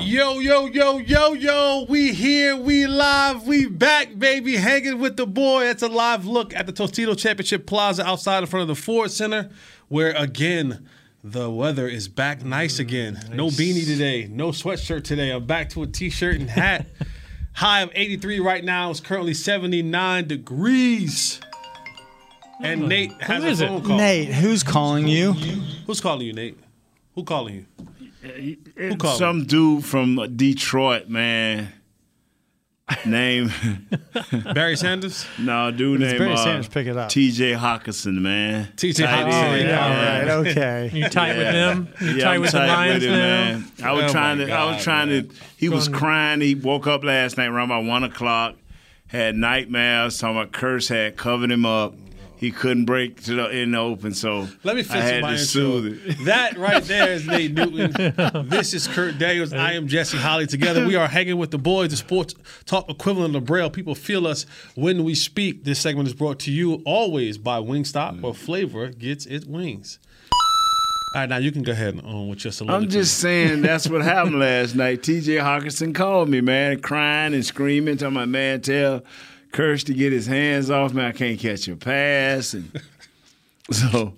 Yo, yo, yo, yo, yo. We here, we live, we back, baby. Hanging with the boy. It's a live look at the Tostito Championship Plaza outside in front of the Ford Center, where again, the weather is back nice mm, again. No beanie today, no sweatshirt today. I'm back to a t shirt and hat. High of 83 right now. It's currently 79 degrees. And Nate has is a it? phone call. Nate, who's calling you? Who's calling you, Nate? Who calling you? It's called some dude from Detroit, man. Name Barry Sanders? no dude named Barry uh, Sanders, pick it up. T.J. Hockenson, man. T.J. Tight Hockenson, end, yeah, All right, okay. You tight with them? You Yeah, tight I'm with the Lions with him, man. I was Oh, trying my to. I was trying man. to. He was Going- crying. He woke up last night around about one o'clock. Had nightmares. Talking about Kearse had covered him up. He couldn't break to the in the open, so Let me I had my to soothe it. That right there is Nate Newton. This is Kurt Daniels. I am Jesse Holley. Together we are hanging with the boys, the sports talk equivalent of Braille. People feel us when we speak. This segment is brought to you always by Wingstop, where flavor gets its wings. All right, now you can go ahead on um, with your soliloquy. I'm just saying that's what happened last night. T.J. Hockenson called me, man, crying and screaming, talking my man, tell Kearse to get his hands off me. I can't catch a pass. And so,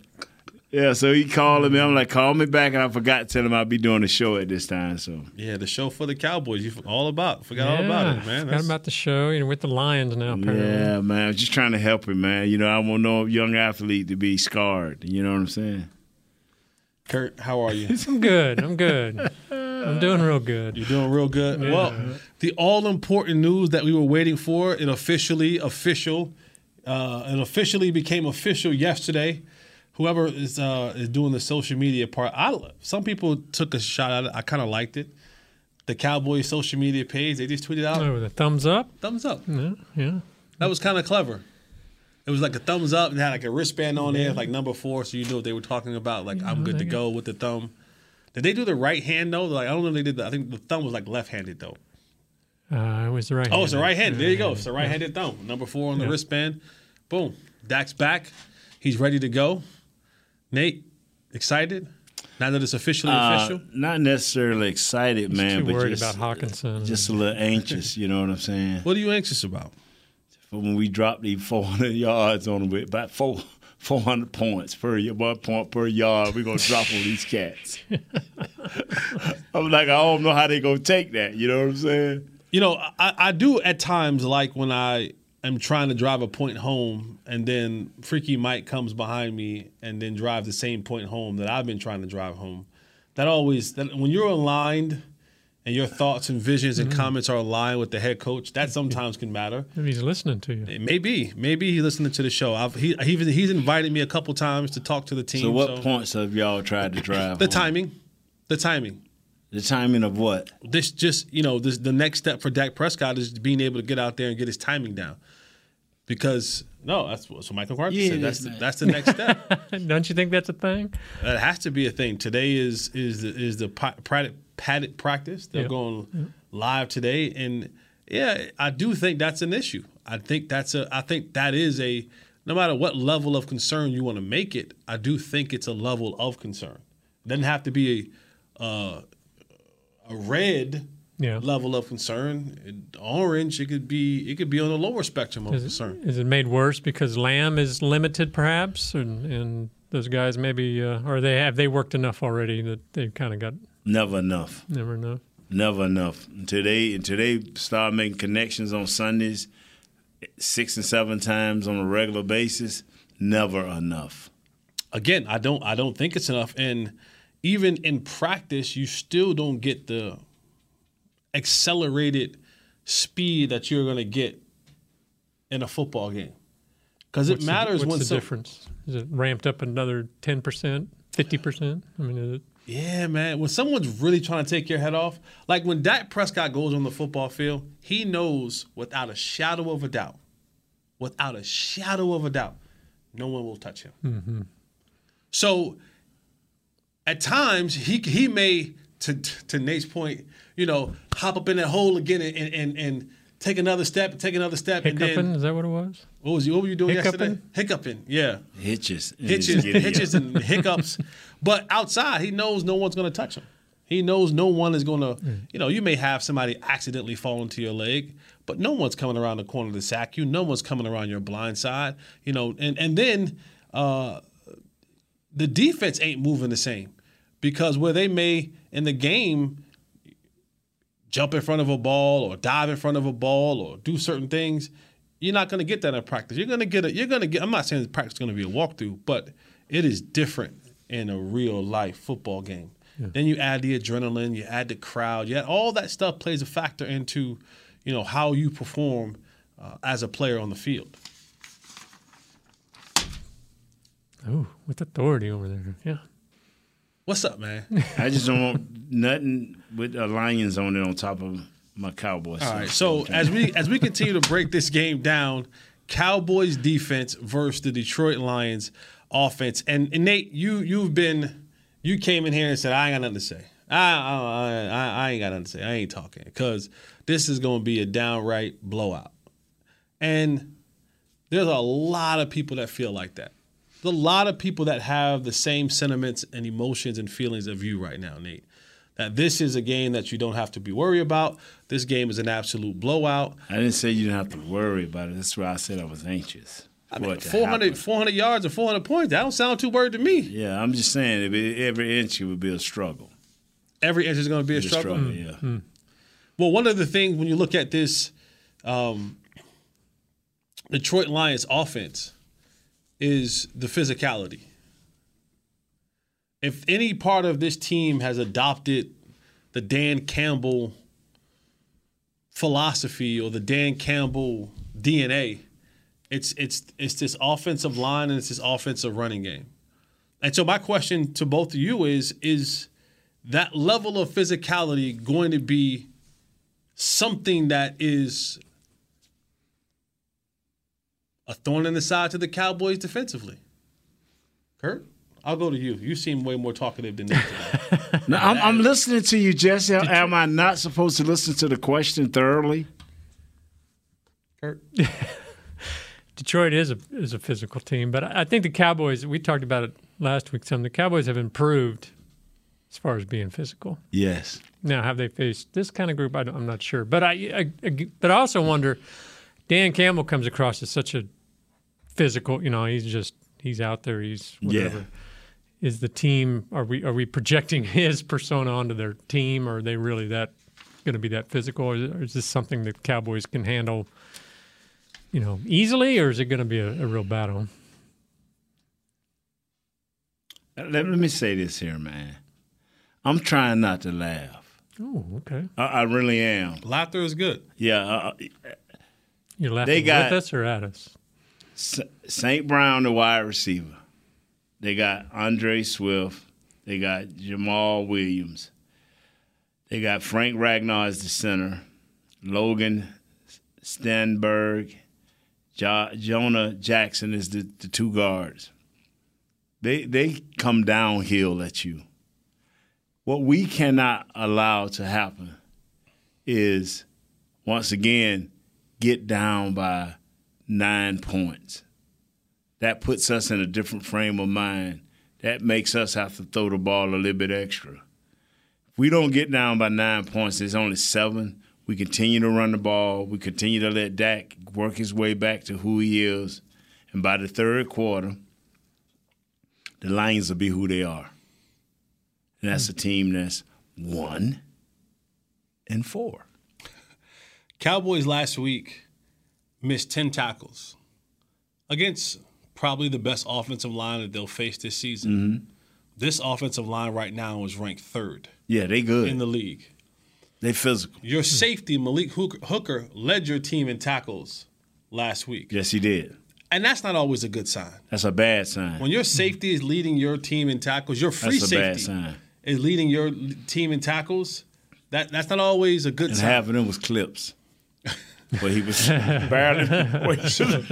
yeah, so he called me. I'm like, call me back. And I forgot to tell him I'd be doing a show at this time. So, yeah, the show for the Cowboys. You all about forgot all about it, man. Forgot That's- about the show. You're with the Lions now, apparently. yeah, man, I'm just trying to help him, man. You know, I want no young athlete to be scarred. You know what I'm saying? Kurt, how are you? I'm good. I'm good. I'm doing real good. You're doing real good. Well, the all important news that we were waiting for, it officially official, uh, it officially became official yesterday. Whoever is uh, is doing the social media part, I some people took a shot at it. I kind of liked it. The Cowboys social media page, they just tweeted out Oh, with a thumbs up? thumbs up. Yeah. yeah. That was kind of clever. It was like a thumbs up. It had like a wristband on there, like number four, so you knew what they were talking about. Like I'm good to go with the thumb. Did they do the right hand though? Like I don't know if they did. The, I think the thumb was like left-handed though. Uh, it was the right Oh, it's the right hand. There you go. It's the right-handed thumb. Number four on the Yeah. wristband. Boom. Dak's back. He's ready to go. Nate, excited? Now that it's officially Uh, official. not necessarily excited, man, too but worried just, about Hockenson. just a little anxious. You know what I'm saying? What are you anxious about? For when we dropped these 400 yards on them with about four, 400 points per one point per yard, we're to drop on these cats. I'm like, I don't know how they to take that. You know what I'm saying? You know, I, I do at times like when I am trying to drive a point home and then Freaky Mike comes behind me and then drives the same point home that I've been trying to drive home. That always, that when you're aligned and your thoughts and visions and mm. comments are aligned with the head coach, that sometimes can matter. Maybe he's listening to you. Maybe, maybe he's listening to the show. I've, he, he he's invited me a couple times to talk to the team. So, what points have y'all tried to drive? The home? timing, the timing. The timing of what? This just you know this the next step for Dak Prescott is being able to get out there and get his timing down. Because no, that's what so Michael Clark Yeah, said. That's the, that's the next step. Don't you think that's a thing? That has to be a thing. Today is is the, is the pa- padded, practice. They're Yeah. going live today, and yeah, I do think that's an issue. I think that's a. I think that is a. No matter what level of concern you want to make it, I do think it's a level of concern. It doesn't have to be a uh, a red Yeah. level of concern. Orange, it could be it could be on the lower spectrum of Is concern. it, is it made worse because Lamb is limited, perhaps, and, and those guys maybe, uh, or they have they worked enough already that they've kind of got Never enough. never enough. Never enough. Until they until they start making connections on Sundays, six and seven times on a regular basis. Never enough. again, I don't I don't think it's enough. And even in practice, you still don't get the accelerated speed that you're going to get in a football game. Because it What's the- matters what's when the some, difference? Is it ramped up another ten percent? Fifty percent. I mean, is it, Yeah, man. When someone's really trying to take your head off, like when Dak Prescott goes on the football field, he knows without a shadow of a doubt, without a shadow of a doubt, no one will touch him. Mm-hmm. So at times he he may to to Nate's point, you know, hop up in that hole again and and, and take another step, take another step, and then Is that what it was? what was you what were you doing yesterday? Hiccuping? Hiccuping, yeah Hitches. hitches, hitches, and hiccups. But outside, he knows no one's going to touch him. He knows no one is going to. You know, you may have somebody accidentally fall into your leg, but no one's coming around the corner to sack you. No one's coming around your blind side. You know, and and then uh, the defense ain't moving the same because where they may in the game jump in front of a ball or dive in front of a ball or do certain things, you're not going to get that in practice. You're going to get it. You're going to get. I'm not saying the practice is going to be a walkthrough, but it is different in a real life football game. Then you add the adrenaline, you add the crowd, you add all that stuff plays a factor into, you know, how you perform uh, as a player on the field. Oh, with authority over there. Yeah. What's up, man? I just don't want nothing with a Lions on it on top of my Cowboys. All right. So as we as we continue to break this game down, Cowboys defense versus the Detroit Lions offense. And, and Nate, you you've been you came in here and said I ain't got nothing to say. I I, I, I ain't got nothing to say. I ain't talking because this is going to be a downright blowout. And there's a lot of people that feel like that. There's a lot of people that have the same sentiments and emotions and feelings of you right now, Nate. That this is a game that you don't have to be worried about. This game is an absolute blowout. I didn't say you didn't have to worry about it. That's why I said I was anxious. I for mean, 400, 400 yards and 400 points. That don't sound too worried to me. Yeah, I'm just saying if every inch it would be a struggle. Every inch is going to be a It's a struggle. struggle, yeah. Well, one of the things when you look at this um, Detroit Lions offense is the physicality. If any part of this team has adopted the Dan Campbell philosophy or the Dan Campbell DNA, it's it's it's this offensive line and it's this offensive running game. And so my question to both of you is is that level of physicality going to be something that is a thorn in the side to the Cowboys defensively? Kurt, I'll go to you. You seem way more talkative than Nate today. No, I'm, I'm listening to you, Jesse. Am I not supposed to listen to the question thoroughly? Kurt, Detroit is a is a physical team, but I I think the Cowboys. We talked about it last week. Some the Cowboys have improved as far as being physical. Yes. Now, have they faced this kind of group? I am not sure, but I, I, I- but I also wonder. Dan Campbell comes across as such a physical. You know, he's just he's out there. He's whatever. Yeah. Is the team? Are we are we projecting his persona onto their team? Or are they really that going to be that physical? Or is, or is this something that Cowboys can handle? You know, easily, or is it going to be a, a real battle? Let, let me say this here, man. I'm trying not to laugh. Oh, okay. I, I really am. laughter is good. Yeah. Uh, You're laughing They got- with us or at us? St. Brown, the wide receiver. They got D'Andre Swift. They got Jamaal Williams. They got Frank Ragnow as the center. Logan Stenberg. Jo- Jonah Jackson is the, the two guards. They they come downhill at you. What we cannot allow to happen is once again get down by nine points. That puts us in a different frame of mind. That makes us have to throw the ball a little bit extra. If we don't get down by nine points, there's only seven. We continue to run the ball. We continue to let Dak work his way back to who he is. And by the third quarter, the Lions will be who they are. And that's a team that's one and four. Cowboys last week missed 10 tackles against probably the best offensive line that they'll face this season. Mm-hmm. This offensive line right now is ranked third Yeah, they good. in the league. they physical. Your safety, Malik Hooker, led your team in tackles last week. Yes, he did. And that's not always a good sign. That's a bad sign. When your safety is leading your team in tackles, your free That's a bad safety sign. is leading your team in tackles. That that's not always a good and sign. half of them was clips. But he was barely. well, he should-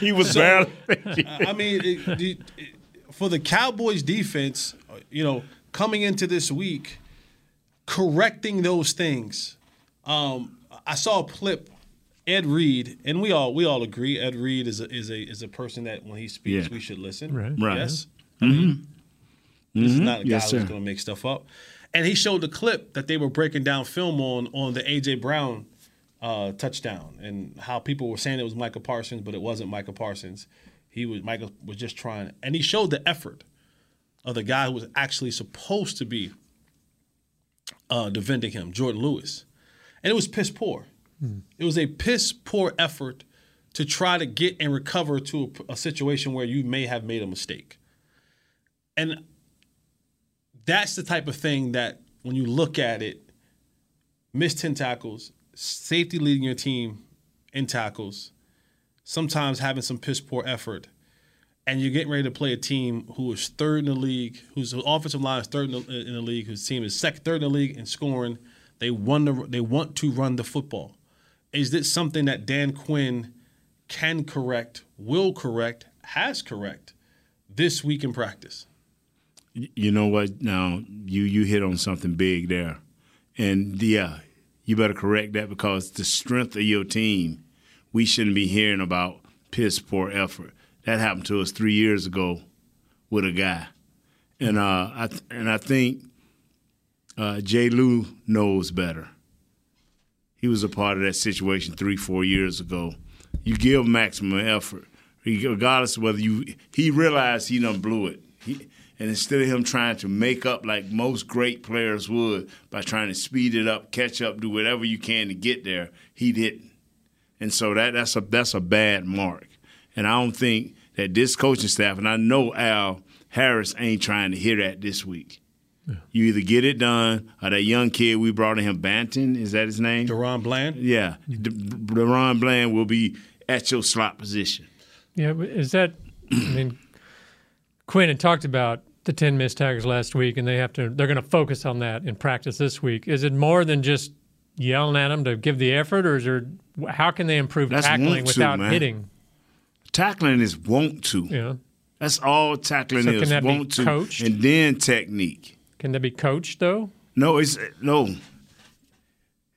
he was barely. I mean, it, it, it- for the Cowboys defense, uh, you know, coming into this week, correcting those things. Um, I saw a clip. Ed Reed, and we all we all agree. Ed Reed is a is a is a person that when he speaks, Yeah. we should listen. Right. Right. Yes. I mean, This is not a guy Yes, who's going to make stuff up. And he showed the clip that they were breaking down film on on the AJ Brown uh, touchdown and how people were saying it was Michael Parsons, but it wasn't Michael Parsons. He was Michael was just trying, and he showed the effort of the guy who was actually supposed to be uh, defending him, Jourdan Lewis, and it was piss poor. It was a piss poor effort to try to get and recover to a, a situation where you may have made a mistake, and that's the type of thing that when you look at it, missed 10 tackles, safety leading your team in tackles, sometimes having some piss poor effort, and you're getting ready to play a team who is third in the league, whose offensive line is third in the, in the league, whose team is second, third in the league in scoring. They want to, they want to run the football. Is this something that Dan Quinn can correct, will correct, has correct this week in practice? You know what? Now you you hit on something big there, and yeah, you better correct that because the strength of your team, we shouldn't be hearing about piss poor effort. That happened to us three years ago with a guy, and uh, I th- and I think uh, Jay Lou knows better. He was a part of that situation three four years ago. You give maximum effort, regardless of whether you. He realized he done blew it. He, and instead of him trying to make up like most great players would by trying to speed it up, catch up, do whatever you can to get there, he didn't. And so that that's a that's a bad mark. And I don't think that this coaching staff, and I know Al Harris ain't trying to hear that this week. You either get it done, or that young kid we brought in him, Banton, is that his name? DaRon Bland? Yeah, D- DaRon Bland will be at your slot position. Yeah, is that? I mean, Quinn had talked about the ten missed tackles last week, and they have to. They're going to focus on that in practice this week. Is it more than just yelling at them to give the effort, or is there? How can they improve That's tackling to, without man. hitting? Tackling is want to. Yeah, That's all tackling So can is. that be want to, coached? and then technique. can they be coached though? No, it's no.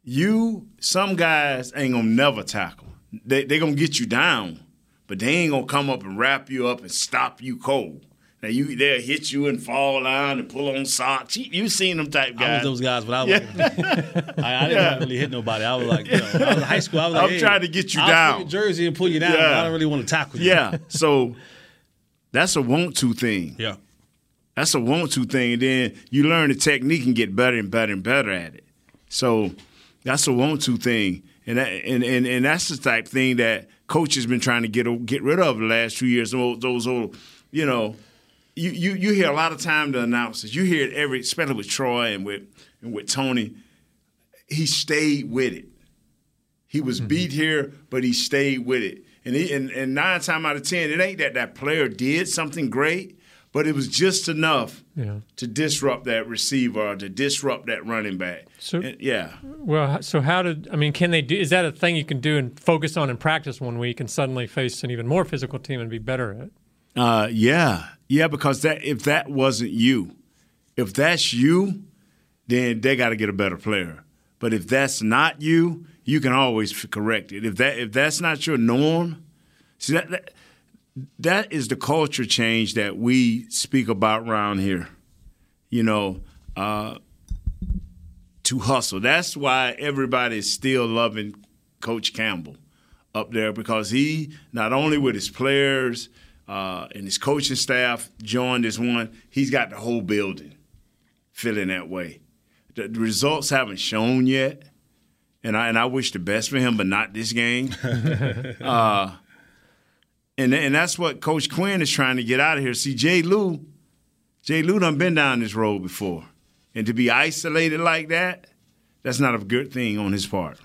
You some guys ain't gonna never tackle. They they gonna get you down, but they ain't gonna come up and wrap you up and stop you cold. Now you they'll hit you and fall down and pull on socks. You, you seen them type guys. I was those guys, but I was like, I, I didn't really hit nobody. I was like, you know, I was in high school. I was like, I'm hey, trying to get you I'll down. Your jersey and pull you down. Yeah. but I don't really want to tackle you. yeah, so that's a want to thing. yeah. That's a want to thing, and then you learn the technique and get better and better and better at it. So that's a want to thing, and that, and, and and that's the type thing that coaches been trying to get get rid of the last few years. Those, those old, you know, you, you you hear a lot of time the announcers. You hear it every, especially with Troy and with and with Tony. He stayed with it. He was beat here, but he stayed with it. And, he, and and nine times out of ten, it ain't that that player did something great, but it was just enough Yeah. to disrupt that receiver or to disrupt that running back. So- And- yeah, Well, so how did I mean? Can they do? Is that a thing you can do and focus on in practice one week, and suddenly face an even more physical team and be better at? it? uh, yeah, yeah. Because that if that wasn't you, if that's you, then they got to get a better player. But if that's not you, you can always correct it. If that if that's not your norm, see that, that that is the culture change that we speak about around here. You know, uh, to hustle. That's why everybody is still loving Coach Campbell up there because he not only with his players uh, and his coaching staff joined as one, he's got the whole building feeling that way. The, the results haven't shown yet, and I and I wish the best for him, but not this game. uh, and and that's what Coach Quinn is trying to get out of here. See, Jay Lou, Jay Lou done been down this road before, and to be isolated like that, that's not a good thing on his part.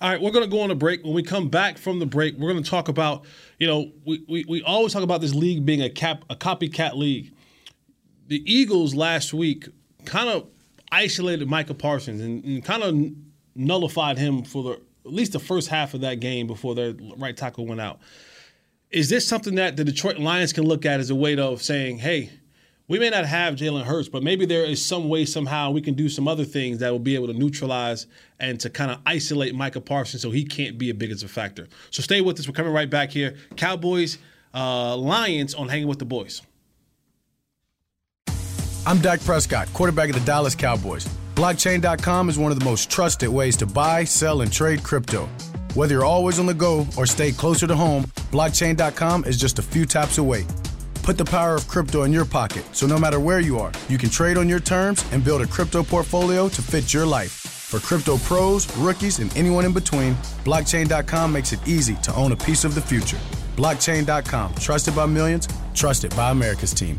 All right, we're going to go on a break. When we come back from the break, we're going to talk about, you know, we, we, we always talk about this league being a cap a copycat league. The Eagles last week kind of isolated Micah Parsons and, and kind of nullified him for the at least the first half of that game before their right tackle went out. Is this something that the Detroit Lions can look at as a way of saying, hey, we may not have Jalen Hurts, but maybe there is some way somehow we can do some other things that will be able to neutralize and to kind of isolate Micah Parsons so he can't be a big as a factor. So stay with us. We're coming right back here. Cowboys, uh, Lions on Hanging with the Boys. I'm Dak Prescott, quarterback of the Dallas Cowboys. Blockchain.com is one of the most trusted ways to buy, sell, and trade crypto. Whether you're always on the go or stay closer to home, blockchain.com is just a few taps away. Put the power of crypto in your pocket so no matter where you are, you can trade on your terms and build a crypto portfolio to fit your life. For crypto pros, rookies, and anyone in between, blockchain.com makes it easy to own a piece of the future. Blockchain.com, trusted by millions, trusted by America's team.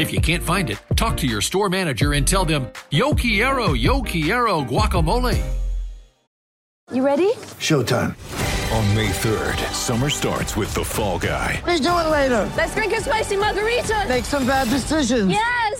If you can't find it, talk to your store manager and tell them, Yo quiero, yo quiero guacamole. You ready? Showtime. On May 3rd, summer starts with The Fall Guy. Let's do it later. Let's drink a spicy margarita. Make some bad decisions. Yes.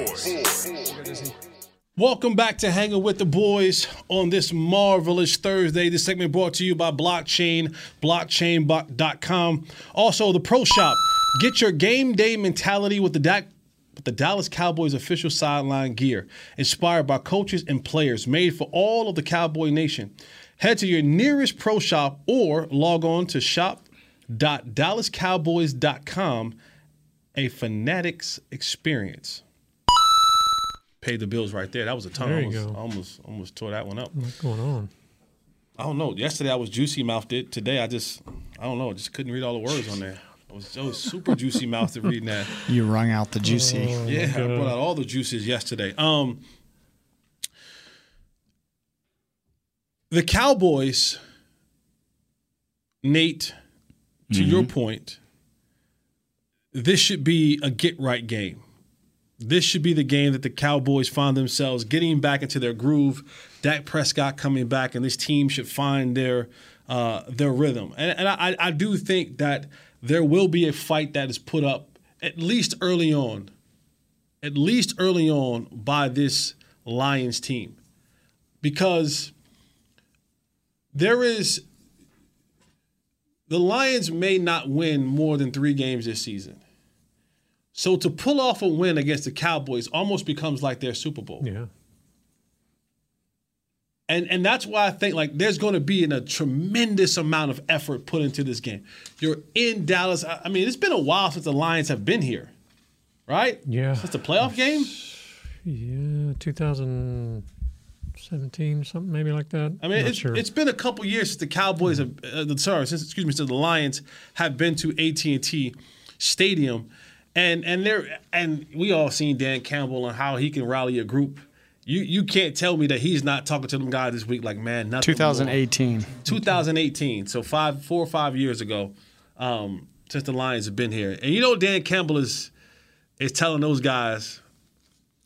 Welcome back to Hanging with the Boys on this marvelous Thursday. This segment brought to you by Blockchain, blockchain.com. Also, the Pro Shop. Get your game day mentality with the DAC with the Dallas Cowboys official sideline gear, inspired by coaches and players, made for all of the Cowboy Nation. Head to your nearest pro shop or log on to shop.dallascowboys.com. A fanatics experience. Paid the bills right there. That was a ton. There I almost, go. almost, almost tore that one up. What's going on? I don't know. Yesterday I was juicy mouthed it. Today I just, I don't know. Just couldn't read all the words on there. I was, I was super juicy mouthed reading that. You wrung out the juicy. Yeah, I brought out all the juices yesterday. Um, the Cowboys, Nate, to your point, this should be a get right game. This should be the game that the Cowboys find themselves getting back into their groove. Dak Prescott coming back, and this team should find their uh, their rhythm. And, and I, I do think that there will be a fight that is put up at least early on, at least early on by this Lions team, because there is the Lions may not win more than three games this season. So to pull off a win against the Cowboys almost becomes like their Super Bowl. Yeah. And and that's why I think like there's going to be in a tremendous amount of effort put into this game. You're in Dallas. I I mean, it's been a while since the Lions have been here, right? Yeah. Since the playoff game. yeah, 2017, something maybe like that. I mean, it's, sure. it's been a couple years since the Cowboys have, uh, the- sorry, since, excuse me, since the Lions have been to AT and T Stadium, and and they're and we all seen Dan Campbell and how he can rally a group. You you can't tell me that he's not talking to them guys this week like man, nothing. more. 2018. 2018, so five, four or five years ago, um, since the Lions have been here, and you know Dan Campbell is is telling those guys,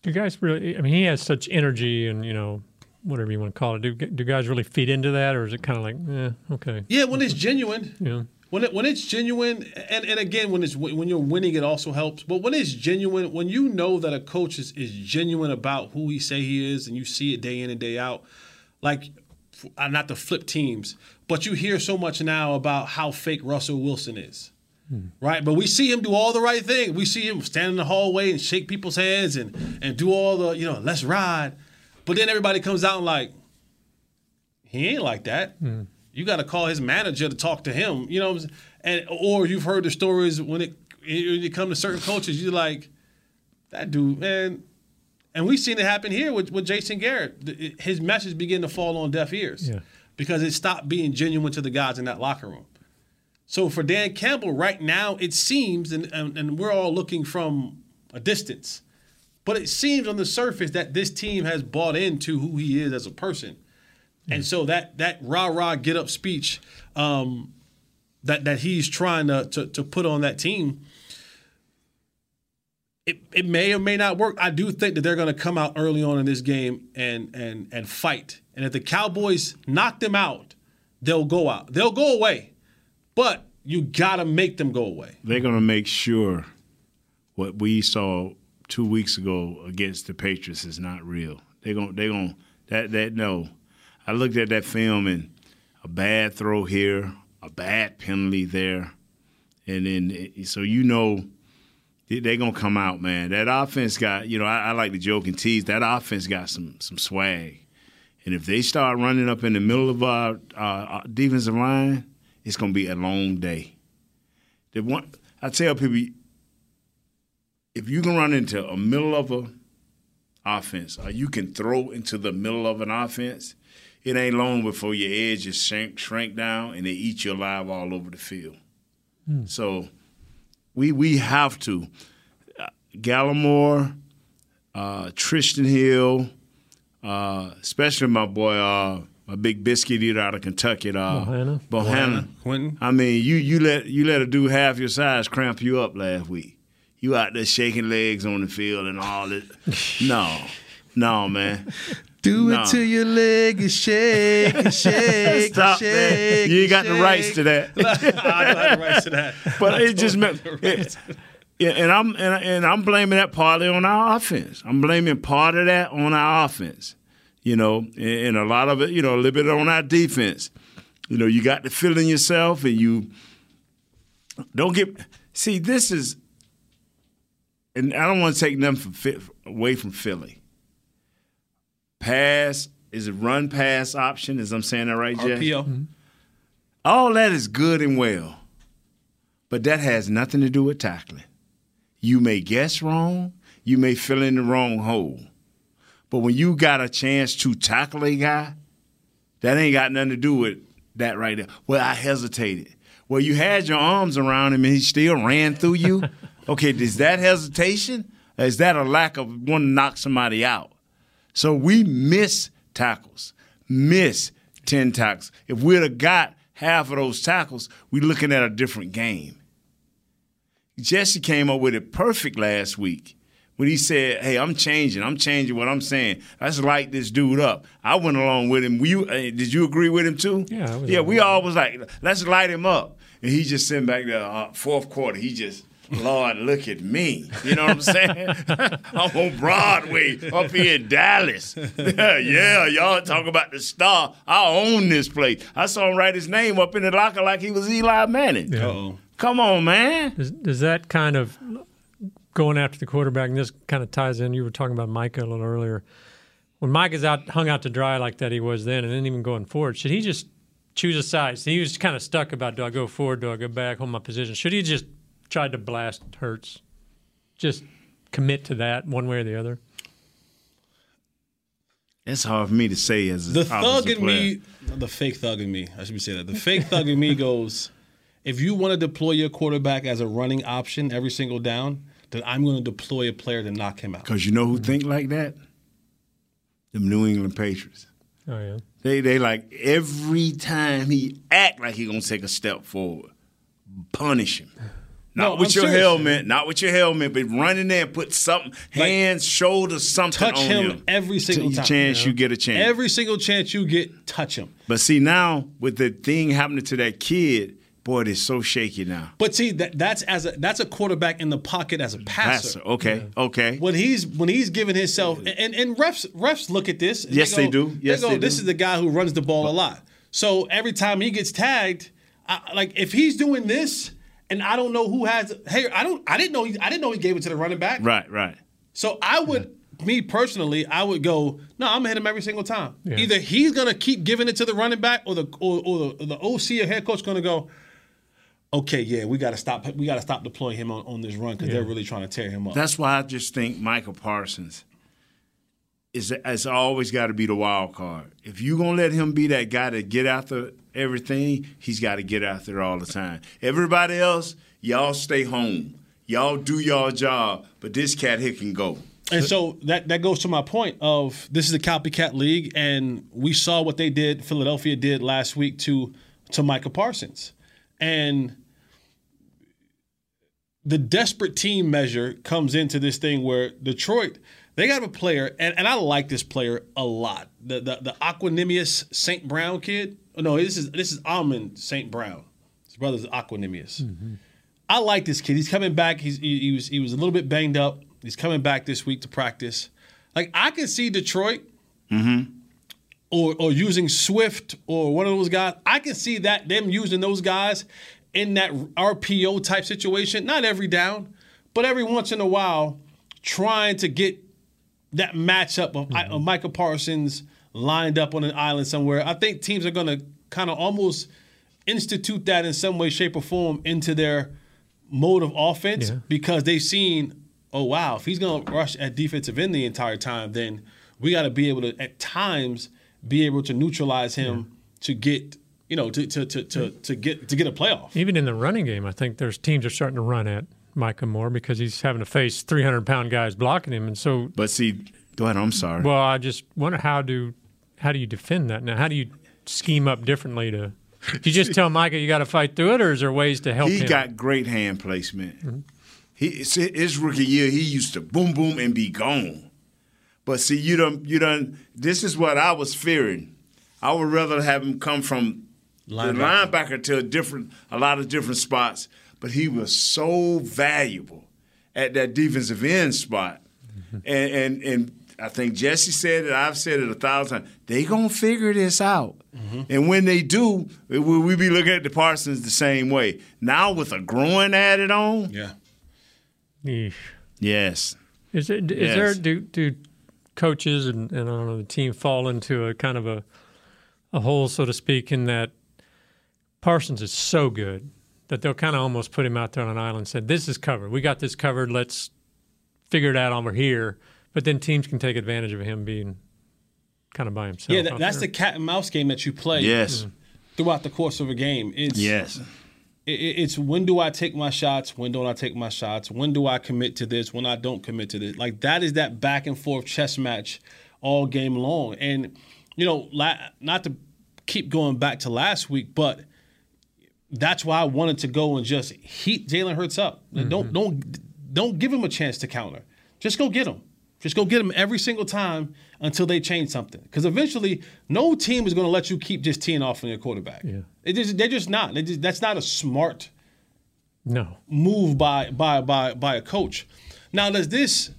do guys really? I mean, he has such energy and you know whatever you want to call it. Do do guys really feed into that, or is it kind of like, eh, okay? yeah, when it's genuine, Yeah. When it when it's genuine, and, and again when it's when you're winning, it also helps. But when it's genuine, when you know that a coach is, is genuine about who he say he is, and you see it day in and day out, like uh, not to flip teams, but you hear so much now about how fake Russell Wilson is. Right, but we see him do all the right thing. We see him stand in the hallway and shake people's hands and and do all the you know let's ride. But then everybody comes out and like, he ain't like that. You got to call his manager to talk to him. You know, what I'm saying? and or you've heard the stories when it when you come to certain coaches, you're like, that dude, man. And we've seen it happen here with, with Jason Garrett. His message began to fall on deaf ears Yeah. because it stopped being genuine to the guys in that locker room. So for Dan Campbell, right now, it seems, and, and, and we're all looking from a distance, but it seems on the surface that this team has bought into who he is as a person. And so that that rah rah get up speech um, that that he's trying to, to to put on that team, it, it may or may not work. I do think that they're going to come out early on in this game and and and fight. And if the Cowboys knock them out, they'll go out. They'll go away. But you got to make them go away. They're going to make sure what we saw two weeks ago against the Patriots is not real. They're going. They're going. That that no. I looked at that film and a bad throw here, a bad penalty there, and then so you know they're gonna come out, man. That offense got you know I, I like to joke and tease. That offense got some some swag, and if they start running up in the middle of our, our defensive line, it's gonna be a long day. The one I tell people, if you can run into a middle of a offense, or you can throw into the middle of an offense, it ain't long before your edges shrink, shrink down and they eat you alive all over the field. So we we have to. Uh, Gallimore, uh, Trysten Hill, uh, especially my boy, uh, my big biscuit eater out of Kentucky, uh, Bohanna. Bohanna. Quinton. I mean, you you let you let a dude half your size cramp you up last week. You out there shaking legs on the field and all that. no, no, man. Do No. it till your leg is shake, and shake, Stop and that. shake. You ain't got and the rights to that. I have the rights to that. But I it just meant, it- yeah, and I'm and, and I'm blaming that partly on our offense. I'm blaming part of that on our offense. You know, and, and a lot of it, you know, a little bit on our defense. You know, you got the feeling yourself, and you don't get. See, this is, and I don't want to take nothing from, away from Philly. Pass is a run pass option. Is I'm saying that right, Jay? RPO. Mm-hmm. All that is good and well, but that has nothing to do with tackling. You may guess wrong, you may fill in the wrong hole. But when you got a chance to tackle a guy, that ain't got nothing to do with that right there. Well, I hesitated. Well, you had your arms around him and he still ran through you. okay, is that hesitation? Is that a lack of wanting to knock somebody out? So we miss tackles, miss 10 tackles. If we'd have got half of those tackles, we're looking at a different game. Jesse came up with it perfect last week when he said, Hey, I'm changing. I'm changing what I'm saying. Let's light this dude up. I went along with him. You, uh, did you agree with him too? Yeah, Yeah, we all was like, Let's light him up. And he just sitting back there, uh, fourth quarter, he just, Lord, look at me. You know what I'm saying? I'm on Broadway up here in Dallas. yeah, y'all talk about the star. I own this place. I saw him write his name up in the locker like he was Eli Manning. Uh-oh. Come on, man. Does, does that kind of going after the quarterback, and this kind of ties in? You were talking about Micah a little earlier. When Mike is out, hung out to dry like that he was then, and then even going forward, should he just choose a side? So he was kind of stuck about do I go forward, do I go back, hold my position? Should he just try to blast Hurts? Just commit to that one way or the other. It's hard for me to say as The an thug in player. me, the fake thug in me, I should be saying that. The fake thug in me goes, if you want to deploy your quarterback as a running option every single down, then I'm going to deploy a player to knock him out. Because you know who think like that? The New England Patriots. Oh yeah. They they like every time he act like he gonna take a step forward, punish him. Not No, with I'm your serious. helmet, not with your helmet, but run in there and put something, hands, shoulders, something Touch on him him. every single time. Chance you get a chance. Every single chance you get, touch him. but see now with the thing happening to that kid, boy, it's so shaky now. But see, that that's as a that's a quarterback in the pocket as a passer. Passer. Okay, okay. When he's when he's giving himself and and refs refs look at this. Yes, they go- do. Yes, they go. they this do. is the guy who runs the ball a lot. So every time he gets tagged, I, like if he's doing this, and I don't know who has. Hey, I don't. I didn't know. He, I didn't know he gave it to the running back. Right, right. So I would, me personally, I would go. No, I'm gonna hit him every single time. Yeah. Either he's gonna keep giving it to the running back, or the or, or the, or the OC or head coach gonna go. Okay, yeah, we gotta stop. We gotta stop deploying him on, on this run because Yeah. they're really trying to tear him up. That's why I just think Michael Parsons is has always got to be the wild card. If you're gonna let him be that guy to get after everything, he's got to get out there all the time. Everybody else, y'all stay home. Y'all do y'all job, but this cat here can go. And so that that goes to my point of this is the copycat league, and we saw what they did. Philadelphia did last week to to Micah Parsons, and the desperate team measure comes into this thing where Detroit they got a player, and, and I like this player a lot. The the, the Equanimeous Saint Brown kid. Oh, no, this is this is Almond Saint Brown. His brother's Equanimeous. I like this kid. He's coming back. He's he, he was he was a little bit banged up. He's coming back this week to practice. Like I can see Detroit Mm-hmm. or or using Swift or one of those guys. I can see that them using those guys in that RPO type situation. Not every down, but every once in a while, trying to get that matchup of, of Micah Parsons lined up on an island somewhere. I think teams are going to kind of almost institute that in some way, shape, or form into their mode of offense Yeah. because they've seen, oh wow, if he's going to rush at defensive end the entire time, then we got to be able to at times be able to neutralize him to get you know to to, to to to get to get a playoff. Even in the running game, I think there's teams are starting to run at Micah Moore because he's having to face 300 pound guys blocking him, and so. But see, go ahead. I'm sorry. Well, I just wonder how do how do you defend that now? How do you scheme up differently to? Do you just tell Micah you got to fight through it, or is there ways to help he him? got great hand placement. Mm-hmm. He his rookie year, he used to boom boom and be gone. But see, you done you done. This is what I was fearing. I would rather have him come from the Linebacker. linebacker to a different, a lot of different spots. But he was so valuable at that defensive end spot, mm-hmm. and and and I think Jesse said it. I've said it a thousand times. They gonna figure this out. Mm-hmm. And when they do, we, we be looking at the Parsons the same way. Now with a groin added on, yeah. Yeesh. yes. Is it? Is Yes. there do do coaches and, and I don't know the team fall into a kind of a a hole, so to speak, in that Parsons is so good that they'll kind of almost put him out there on an island and say, "This is covered. We got this covered. Let's figure it out over here." But then teams can take advantage of him being kind of by himself. Yeah, that, that's there. the cat and mouse game that you play. Yes. Mm-hmm. Throughout the course of a game, it's Yes. it- it- it's when do I take my shots? When don't I take my shots? When do I commit to this? When I don't commit to this? Like that is that back and forth chess match all game long. And you know, la- not to keep going back to last week, but that's why I wanted to go and just heat Jalen Hurts up. Don't mm-hmm. don't don't give him a chance to counter. Just go get him. Just go get them every single time until they change something. Because eventually, no team is going to let you keep just teeing off on your quarterback. Yeah. It just, they're just not. They just, that's not a smart no. move by by by by a coach. Now, does this?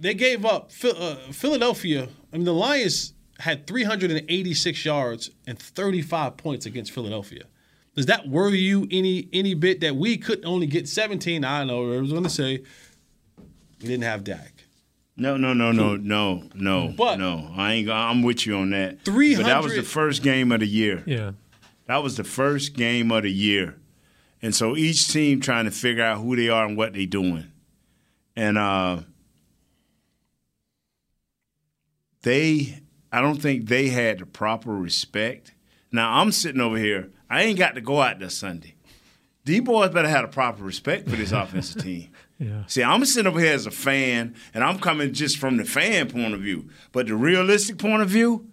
They gave up uh, Philadelphia. I mean, the Lions had 386 yards and 35 points against Philadelphia. Does that worry you any any bit that we could only get 17? I know I was going to say we didn't have Dak. No, no, no, no, no, no, But- no. I ain't. gonna- I'm with you on that. 300 But that was the first game of the year. Yeah. That was the first game of the year, and so each team trying to figure out who they are and what they're doing, and uh, they I don't think they had the proper respect. Now I'm sitting over here. I ain't got to go out there Sunday. D boys better have the proper respect for this offensive team. Yeah. See, I'm sitting over here as a fan, and I'm coming just from the fan point of view. But the realistic point of view,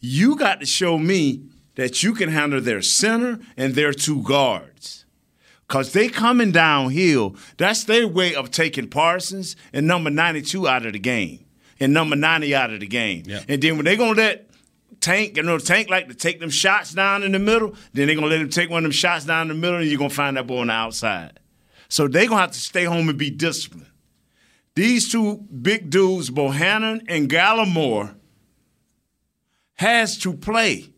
you got to show me that you can handle their center and their two guards. Because they coming downhill. That's their way of taking Parsons and number 92 out of the game and number 90 out of the game. And then when they going to let Tank, you know, Tank like to take them shots down in the middle, then they're going to let him take one of them shots down in the middle and you're going to find that boy on the outside. So they're going to have to stay home and be disciplined. These two big dudes, Bohanna and Gallimore, has to play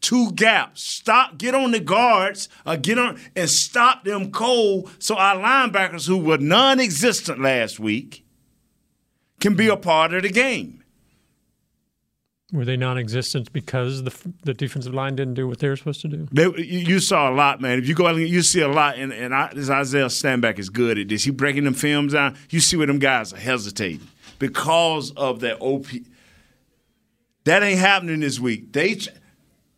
two gaps. Stop, get on the guards, uh, get on and stop them cold so our linebackers who were non-existent last week can be a part of the game. Were they non-existent because the the defensive line didn't do what they were supposed to do? They, you, saw a lot, man. If you go out and you see a lot, and, and I, this Isaiah Stanback is good at this. He breaking them films down. You see where them guys are hesitating because of that OP. That ain't happening this week. They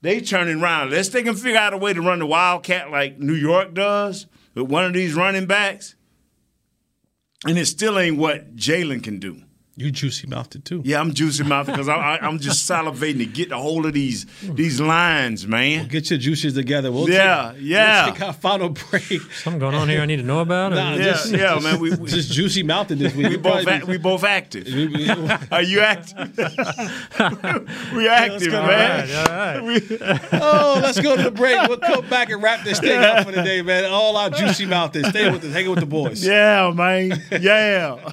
they turning around. Unless they can figure out a way to run the Wildcat like New York does with one of these running backs, and it still ain't what Jalen can do. You juicy mouthed too. Yeah, I'm juicy mouthed because I, I, I'm just salivating to get a hold of these these lines, man. Well, get your juices together. We'll yeah, take, yeah. We'll take our final break. Something going on here I need to know about? Nah, yeah, just, yeah, just, man. We, we just juicy mouthed this week. we both act, we both active. Are you active? we active, man. All right, all right. oh, let's go to the break. We'll come back and wrap this thing up for the day, man. All our juicy mouth is. Stay with us. Hanging with the boys. Yeah, man. Yeah.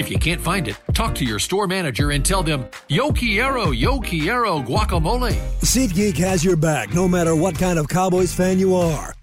If you can't find it, talk to your store manager and tell them, Yo quiero, yo quiero guacamole. SeatGeek has your back no matter what kind of Cowboys fan you are.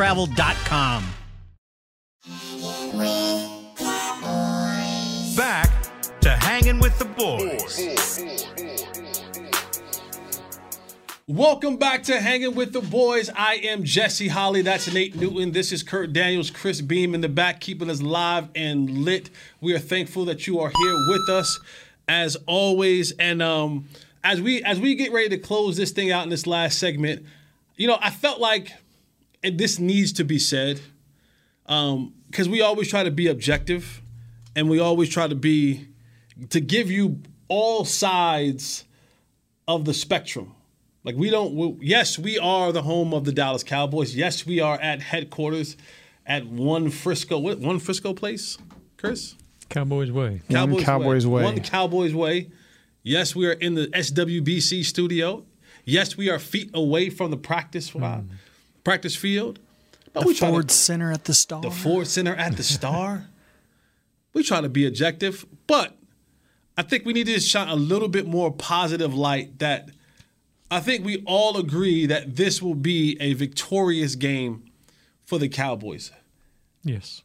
cowboystravel.com. Back to hanging with the boys. Welcome back to Hanging with the Boys. I am Jesse Holley. That's Nate Newton. This is Kurt Daniels, Chris Beam in the back, keeping us live and lit. We are thankful that you are here with us, as always. And um, as we as we get ready to close this thing out in this last segment, you know, I felt like and this needs to be said because we always try to be objective, and we always try to be to give you all sides of the spectrum. Like we don't. We, yes, we are the home of the Dallas Cowboys. Yes, we are at headquarters at one Frisco. What one Frisco place, Chris? Cowboys way. cowboys, One Cowboys way. One Cowboys way. Yes, we are in the SWBC studio. Yes, we are feet away from the practice uh, practice field. But The we try to- Ford Center at the Star. the Ford Center at the Star. we try to be objective, but I think we need to shine a little bit more positive light that I think we all agree that this will be a victorious game for the Cowboys. Yes.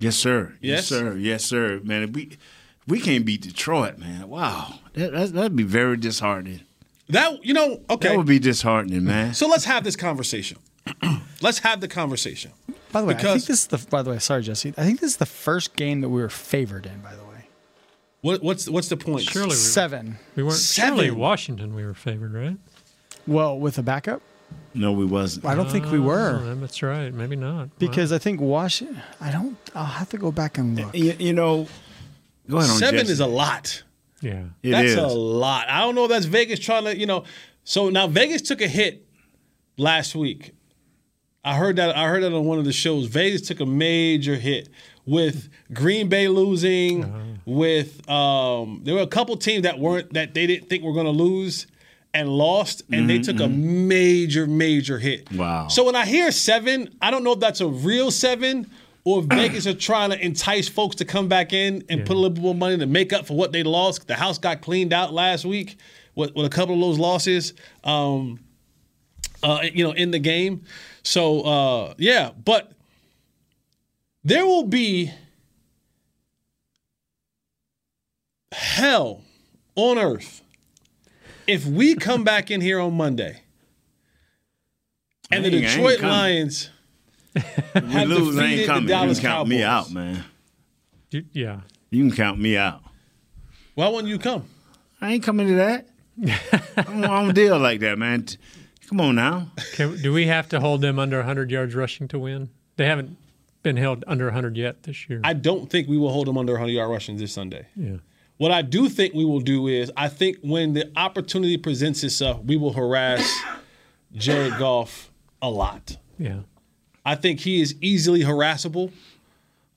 Yes, sir. Yes? sir. Yes, sir. Man, if we we can't beat Detroit, man. Wow, that, that that'd be very disheartening. That you know, okay. That would be disheartening, man. So let's have this conversation. let's have the conversation. By the way, I think this is the. By the way, sorry, Jesse. I think this is the first game that we were favored in. By the way, What, what's what's the point? Surely we, seven. we weren't. Seven. Surely Washington we were favored, right? Well, with a backup, No, we wasn't. I don't think we oh, were Oh, that's right. Maybe not. because I think Washington. I don't. I'll have to go back and look. You, you know, go ahead on Seven Jesse. is a lot. Yeah. It that's is. a lot. I don't know if that's Vegas trying to, you know. So now Vegas took a hit last week. I heard that. I heard that on one of the shows. Vegas took a major hit with Green Bay losing. Uh-huh. With um, there were a couple teams that weren't that they didn't think were going to lose and lost, and they took a major, major hit. Mm-hmm, Wow. So when I hear seven, I don't know if that's a real seven or if Vegas are trying to entice folks to come back in and put a little bit more money to make up for what they lost. The house got cleaned out last week with, with a couple of those losses. Um, uh, you know, in the game. So uh, yeah, but there will be hell on earth if we come back in here on Monday and the Detroit. Lions we lose, I ain't coming. You Dallas can count me out, man. You- yeah. You can count me out. Why wouldn't you come? I ain't coming to that. I don't, I don't deal like that, man. Come on now. Can, do we have to hold them under 100 yards rushing to win? They haven't been held under 100 yet this year. I don't think we will hold them under 100 yard rushing this Sunday. yeah. What I do think we will do is, I think when the opportunity presents itself, we will harass Jared Goff a lot. Yeah. I think he is easily harassable.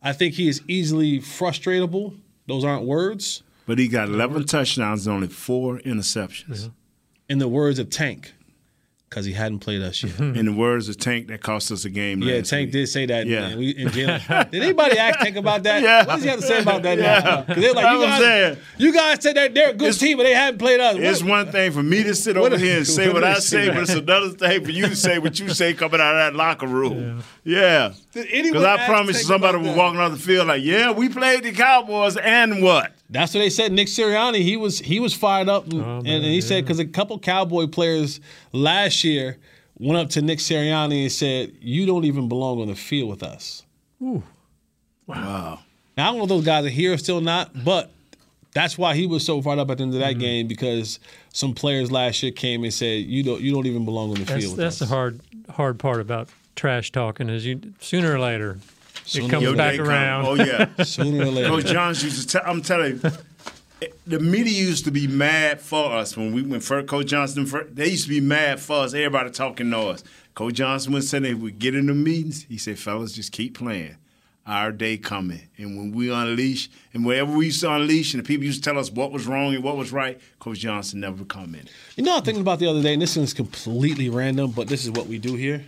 I think he is easily frustratable. Those aren't words. But he got 11 touchdowns and only four interceptions. In the words of Tank, because he hadn't played us yet. In the words of Tank, that cost us a game. Yeah, Tank week. did say that. Yeah. man. We, did anybody ask Tank about that? Yeah. What does he have to say about that Yeah. now? they're like, That's you guys, saying. you guys said that they're a good team, but they haven't played us. It's one thing for me to sit over here and say what what I say, but it's another thing for you to say what you say coming out of that locker room. Yeah. Because I ask promise somebody was walking off the field like, yeah, we played the Cowboys, and what? That's what they said. Nick Sirianni, he was he was fired up, and, Oh, and he said because a couple Cowboy players last year went up to Nick Sirianni and said, "You don't even belong on the field with us." Ooh. Wow. Now I don't know if those guys are here or still not, but that's why he was so fired up at the end of that Mm-hmm. game because some players last year came and said, "You don't you don't even belong on the That's, field with that's us." the hard hard part about trash talking is you sooner or later Sooner it or comes later. back They come. around. Oh, yeah. Sooner or later. Coach Johns used to tell, I'm telling you, the media used to be mad for us when we when first Coach Johnson first, they used to be mad for us. Everybody talking noise. Coach Johnson would say they would get in the meetings. He said, "Fellas, just keep playing. Our day coming, and when we unleash, and wherever we used to unleash, and the people used to tell us what was wrong and what was right, Coach Johnson never commented. You know, I was thinking about the other day, and this is completely random, but this is what we do here.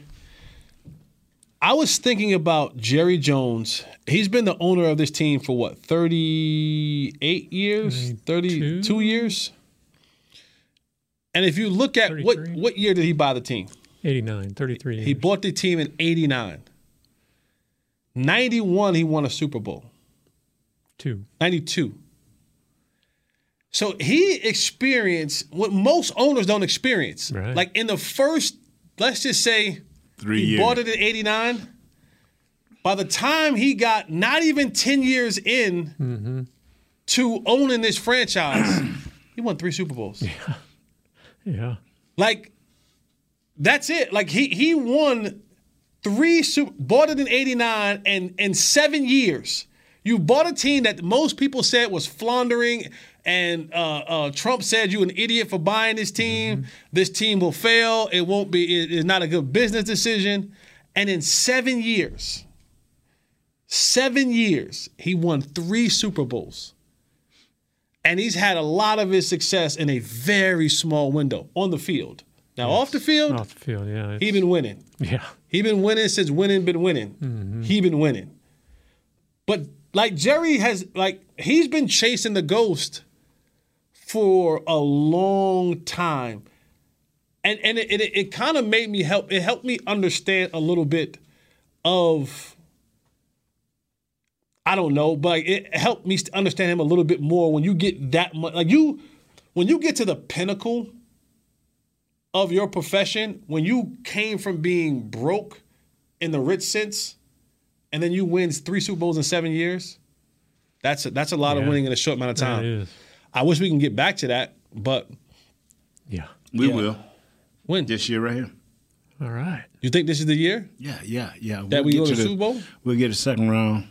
I was thinking about Jerry Jones. He's been the owner of this team for what, 38 years? 32 years? And if you look at what what year did he buy the team? 89, 33 He bought the team in 89. 91 he won a Super Bowl. Two. 92. So he experienced what most owners don't experience. Right. Like in the first, let's just say, Three he years. bought it in 89. By the time he got not even 10 years in Mm-hmm. to owning this franchise, he won three Super Bowls. Yeah. Yeah. Like, that's it. Like he he won three super bought it in 89 and in seven years. You bought a team that most people said was floundering, and uh, uh, Trump said you an idiot for buying this team. This team will fail. It won't be. It is not a good business decision. And in seven years, seven years, he won three Super Bowls. And he's had a lot of his success in a very small window on the field. Now, off the field, Off the field, yeah. he been winning. Yeah. He been winning since winning been winning. Mm-hmm. He been winning. But Like Jerry has like he's been chasing the ghost for a long time. And and it, it, it kind of made me help it helped me understand a little bit of I don't know, but it helped me understand him a little bit more when you get that much like you when you get to the pinnacle of your profession, when you came from being broke in the rich sense, and then you win three Super Bowls in seven years, that's a, that's a lot of winning in a short amount of time. Is. I wish we can get back to that, but Yeah. We Yeah. will. When? This year right here. All right. you think this is the year Yeah, yeah, yeah. that we get go to the the Super Bowl We'll get a second round.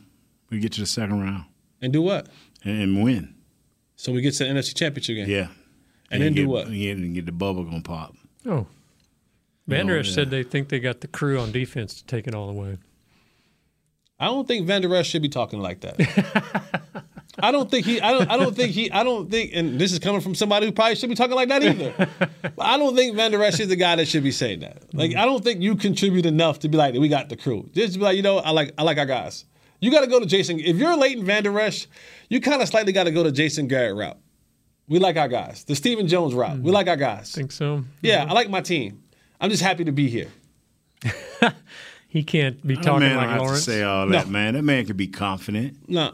We get to the second round and do what? and, and win. So we get to the NFC Championship game. Yeah. And then do what? And get, and get the bubble gonna pop. Oh. You Van know, Der Esch yeah. said they think they got the crew on defense to take it all away. I don't think Vander Esch should be talking like that. I don't think he. I don't. I don't think he. I don't think. And this is coming from somebody who probably should be talking like that either. But I don't think Vander Esch is the guy that should be saying that. Like I don't think you contribute enough to be like we got the crew. Just be like you know I like I like our guys. You got to go to Jason. If you're Leighton Vander Esch, you kind of slightly got to go to Jason Garrett route. We like our guys. The Stephen Jones route. We mm. like our guys. Think so? Yeah, mm-hmm. I like my team. I'm just happy to be here. He can't be That talking man like don't have Lawrence. to say all that, man. That man could be confident. No.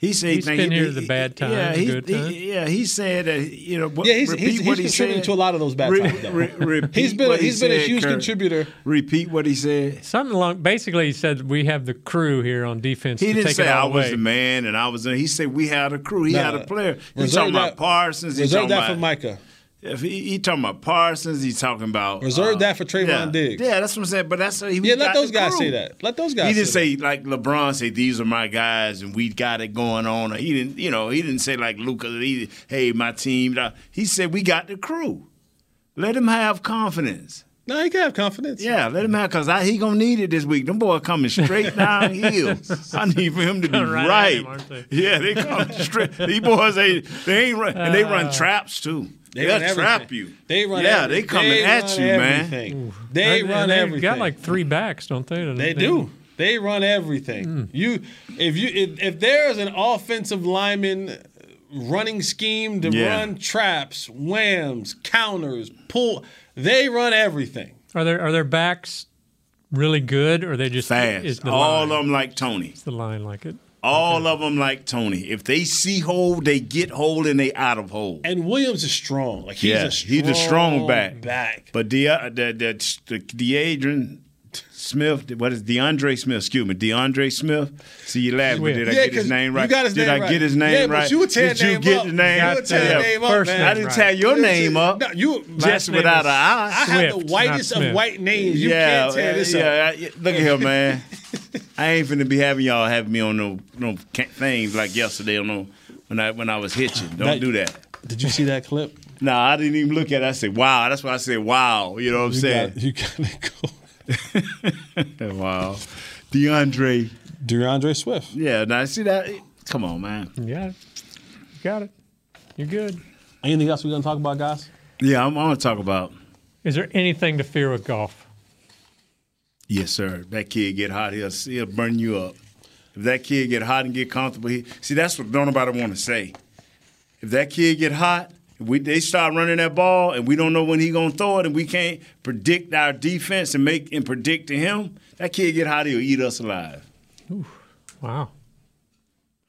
He said He's think been he- here the bad times, Yeah, the he, good he- yeah. He said that you know. What, Yeah, he's- repeat he's- what he's he contributed said. to a lot of those bad times, though. repeat He's been a- what he he's been a huge Kurt. contributor. Repeat what he said. Something along. Basically, he said we have the crew here on defense He to didn't take say it I all was the man and I was. The, he said we had a crew. He Nah, had a player. He's reserve talking about that- Parsons. He's Reserve talking that about for Micah. If he, he talking about Parsons, he's talking about Reserve uh, that for Trevon yeah. Diggs. Yeah, that's what I'm saying. But that's what he, Yeah, let those guys crew. say that. Let those guys He didn't say say like LeBron say these are my guys and we got it going on. Or he didn't, you know, he didn't say like Luka. He, hey, my team. He said we got the crew. Let him have confidence. No, he can have confidence. Yeah, let him have because he gonna need it this week. Them boys coming straight downhill. I need for him to be right right. him, aren't they? Yeah, they come straight. These boys, they they ain't run, and they run Uh, traps too. They They run will everything. trap you. They run Yeah, every- they coming they at run you, man. everything. They And- run and they've everything. Got like three backs, don't they? They do. They run everything. Hmm. You, if you, if, if there's an offensive lineman running scheme to Yeah. run traps, whams, counters, pull, they run everything. Are there are their backs really good, or they just Fast. Is the All line, of them like Tony. Is the line like it? All of them like Tony. If they see hole, they get hole and they out of hole. And Williams is strong. Like he's yeah, a strong, he's a strong back. back. But the uh, the the, the Deadrian Smith, what is DeAndre Smith? Excuse me, DeAndre Smith. See you laughing. but Did I get his 'cause name you right? got his Did name I right. get his name Yeah, but right? you would tear Did you name get up. the name? You would tear Yeah. name up, First man. I didn't Right. tear your name up. No, you Just name without an eye. I have the whitest of white names. You yeah, can't tear this up. yeah, yeah. Look at here, man. I ain't finna be having y'all having me on no no things like yesterday on no when I when I was hitching. Don't That- do that. Did you see that clip? Nah, I didn't even look at it. I said, wow. That's why I said, wow. You know what I'm You saying? got, you gotta go. wow. D'Andre. D'Andre Swift. Yeah, now see that? Come on, man. Yeah, you got it. You're good. Anything else we're gonna talk about, guys? Yeah, I'm, I'm going to talk about. Is there anything to fear with Goff? Yes, sir. That kid get hot, he'll, he'll burn you up. If that kid get hot and get comfortable, he, see, that's what don't nobody want to say. If that kid get hot, we, they start running that ball and we don't know when he going to throw it and we can't predict our defense and make and predict to him, that kid get hot, he'll eat us alive. Ooh, Wow.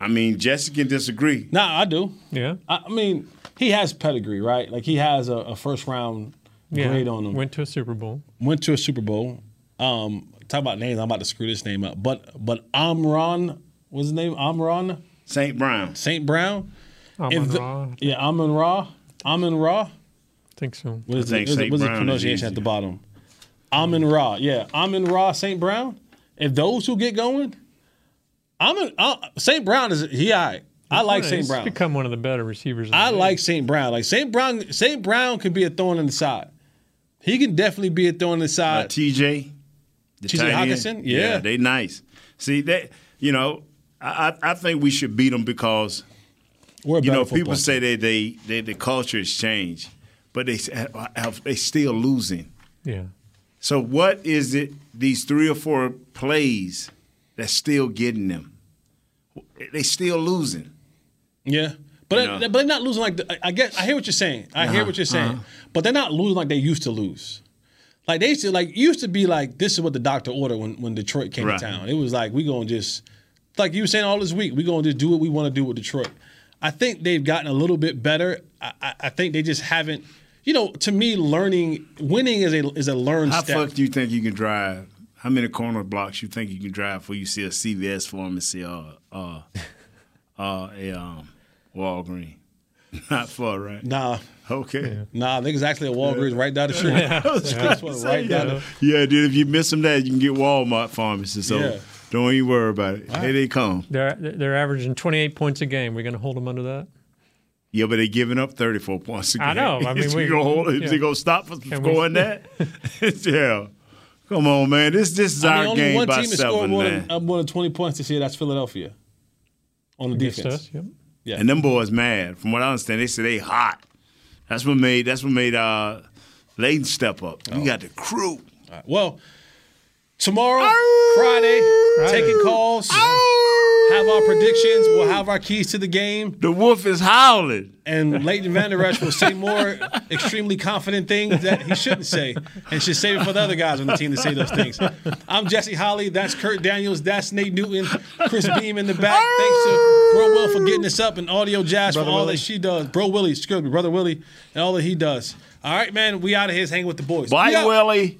I mean, Jesse can disagree. Nah, I do. Yeah. I I mean, he has pedigree, right? Like he has a, a first round Yeah. grade on him. Went to a Super Bowl. Went to a Super Bowl. Um, talk about names. I'm about to screw this name up. But but Amron, was his name? Amron St. Brown. Saint Brown. Amon If the- Ra. Yeah, Amon Ra. Amon Ra. I think so. What is I think What's the- St. what's the Brown is pronunciation at the bottom? Amon Ra. Yeah, Amon Ra St. Brown. If those who get going, Amon uh, St. Brown is he all right. I like St. Brown. become one of the better receivers. in the I league. like St. Brown. Like St. Brown, St. Brown can be a thorn in the side. He can definitely be a thorn in the Uh, side. TJ. The TJ. Hockenson? Yeah. they nice. See that you know, I, I think we should beat them because you know people say they they, they the culture has changed, but they they still losing. Yeah. So what is it? These three or four plays that's still getting them. they still losing. Yeah. But, You know? but they're not losing like the, I- get. I hear what you're saying. I hear Uh-huh, what you're saying. uh-huh. But they're not losing like they used to lose. Like they used to like used to be like this is what the doctor ordered when when Detroit came Right. to town. It was like we gonna just like you were saying all this week we gonna just do what we want to do with Detroit. I think they've gotten a little bit better. I, I, I think they just haven't. You know, to me, learning winning is a is a learned How step. fuck do you think you can drive? How many corner blocks you think you can drive before you see a CVS pharmacy or uh, uh, a um, Walgreens? Not far, right? Nah. Okay. Nah, niggas actually a Walgreens right down the street. Yeah. I was That's gonna what, say, right down the Yeah, dude. If you miss them, that you can get Walmart pharmacy. So Yeah. don't even worry about it. Here they come. They're they're averaging 28 points a game. We're going to hold them under that. Yeah, but they're giving up 34 points a game. I know. I mean, Is we- you gonna hold, yeah. is they gonna stop us from Can we- scoring that? yeah. Come on, man. This this is I mean, our only game one by team has scored seven, more man. than, more than 20 points this year. That's Philadelphia on the Against defense. us, yep. Yeah. And them boys mad. From what I understand, they say they hot. That's what made that's what made uh Leighton step up. Oh. We got the crew. Well, tomorrow, Friday, taking calls, have our predictions. We'll have our keys to the game. The wolf is howling. And Leighton Vander Esch will say more extremely confident things that he shouldn't say and should save it for the other guys on the team to say those things. I'm Jesse Holley. That's Kurt Daniels. That's Nate Newton. Chris Beam in the back. Thanks to Bro Will for getting us up and Audio Jazz Brother for all Willie. that she does. Bro Willie, excuse me, Brother Willie, and all that he does. All right, man. We out of here hanging with the boys. Bye, We out. Willie.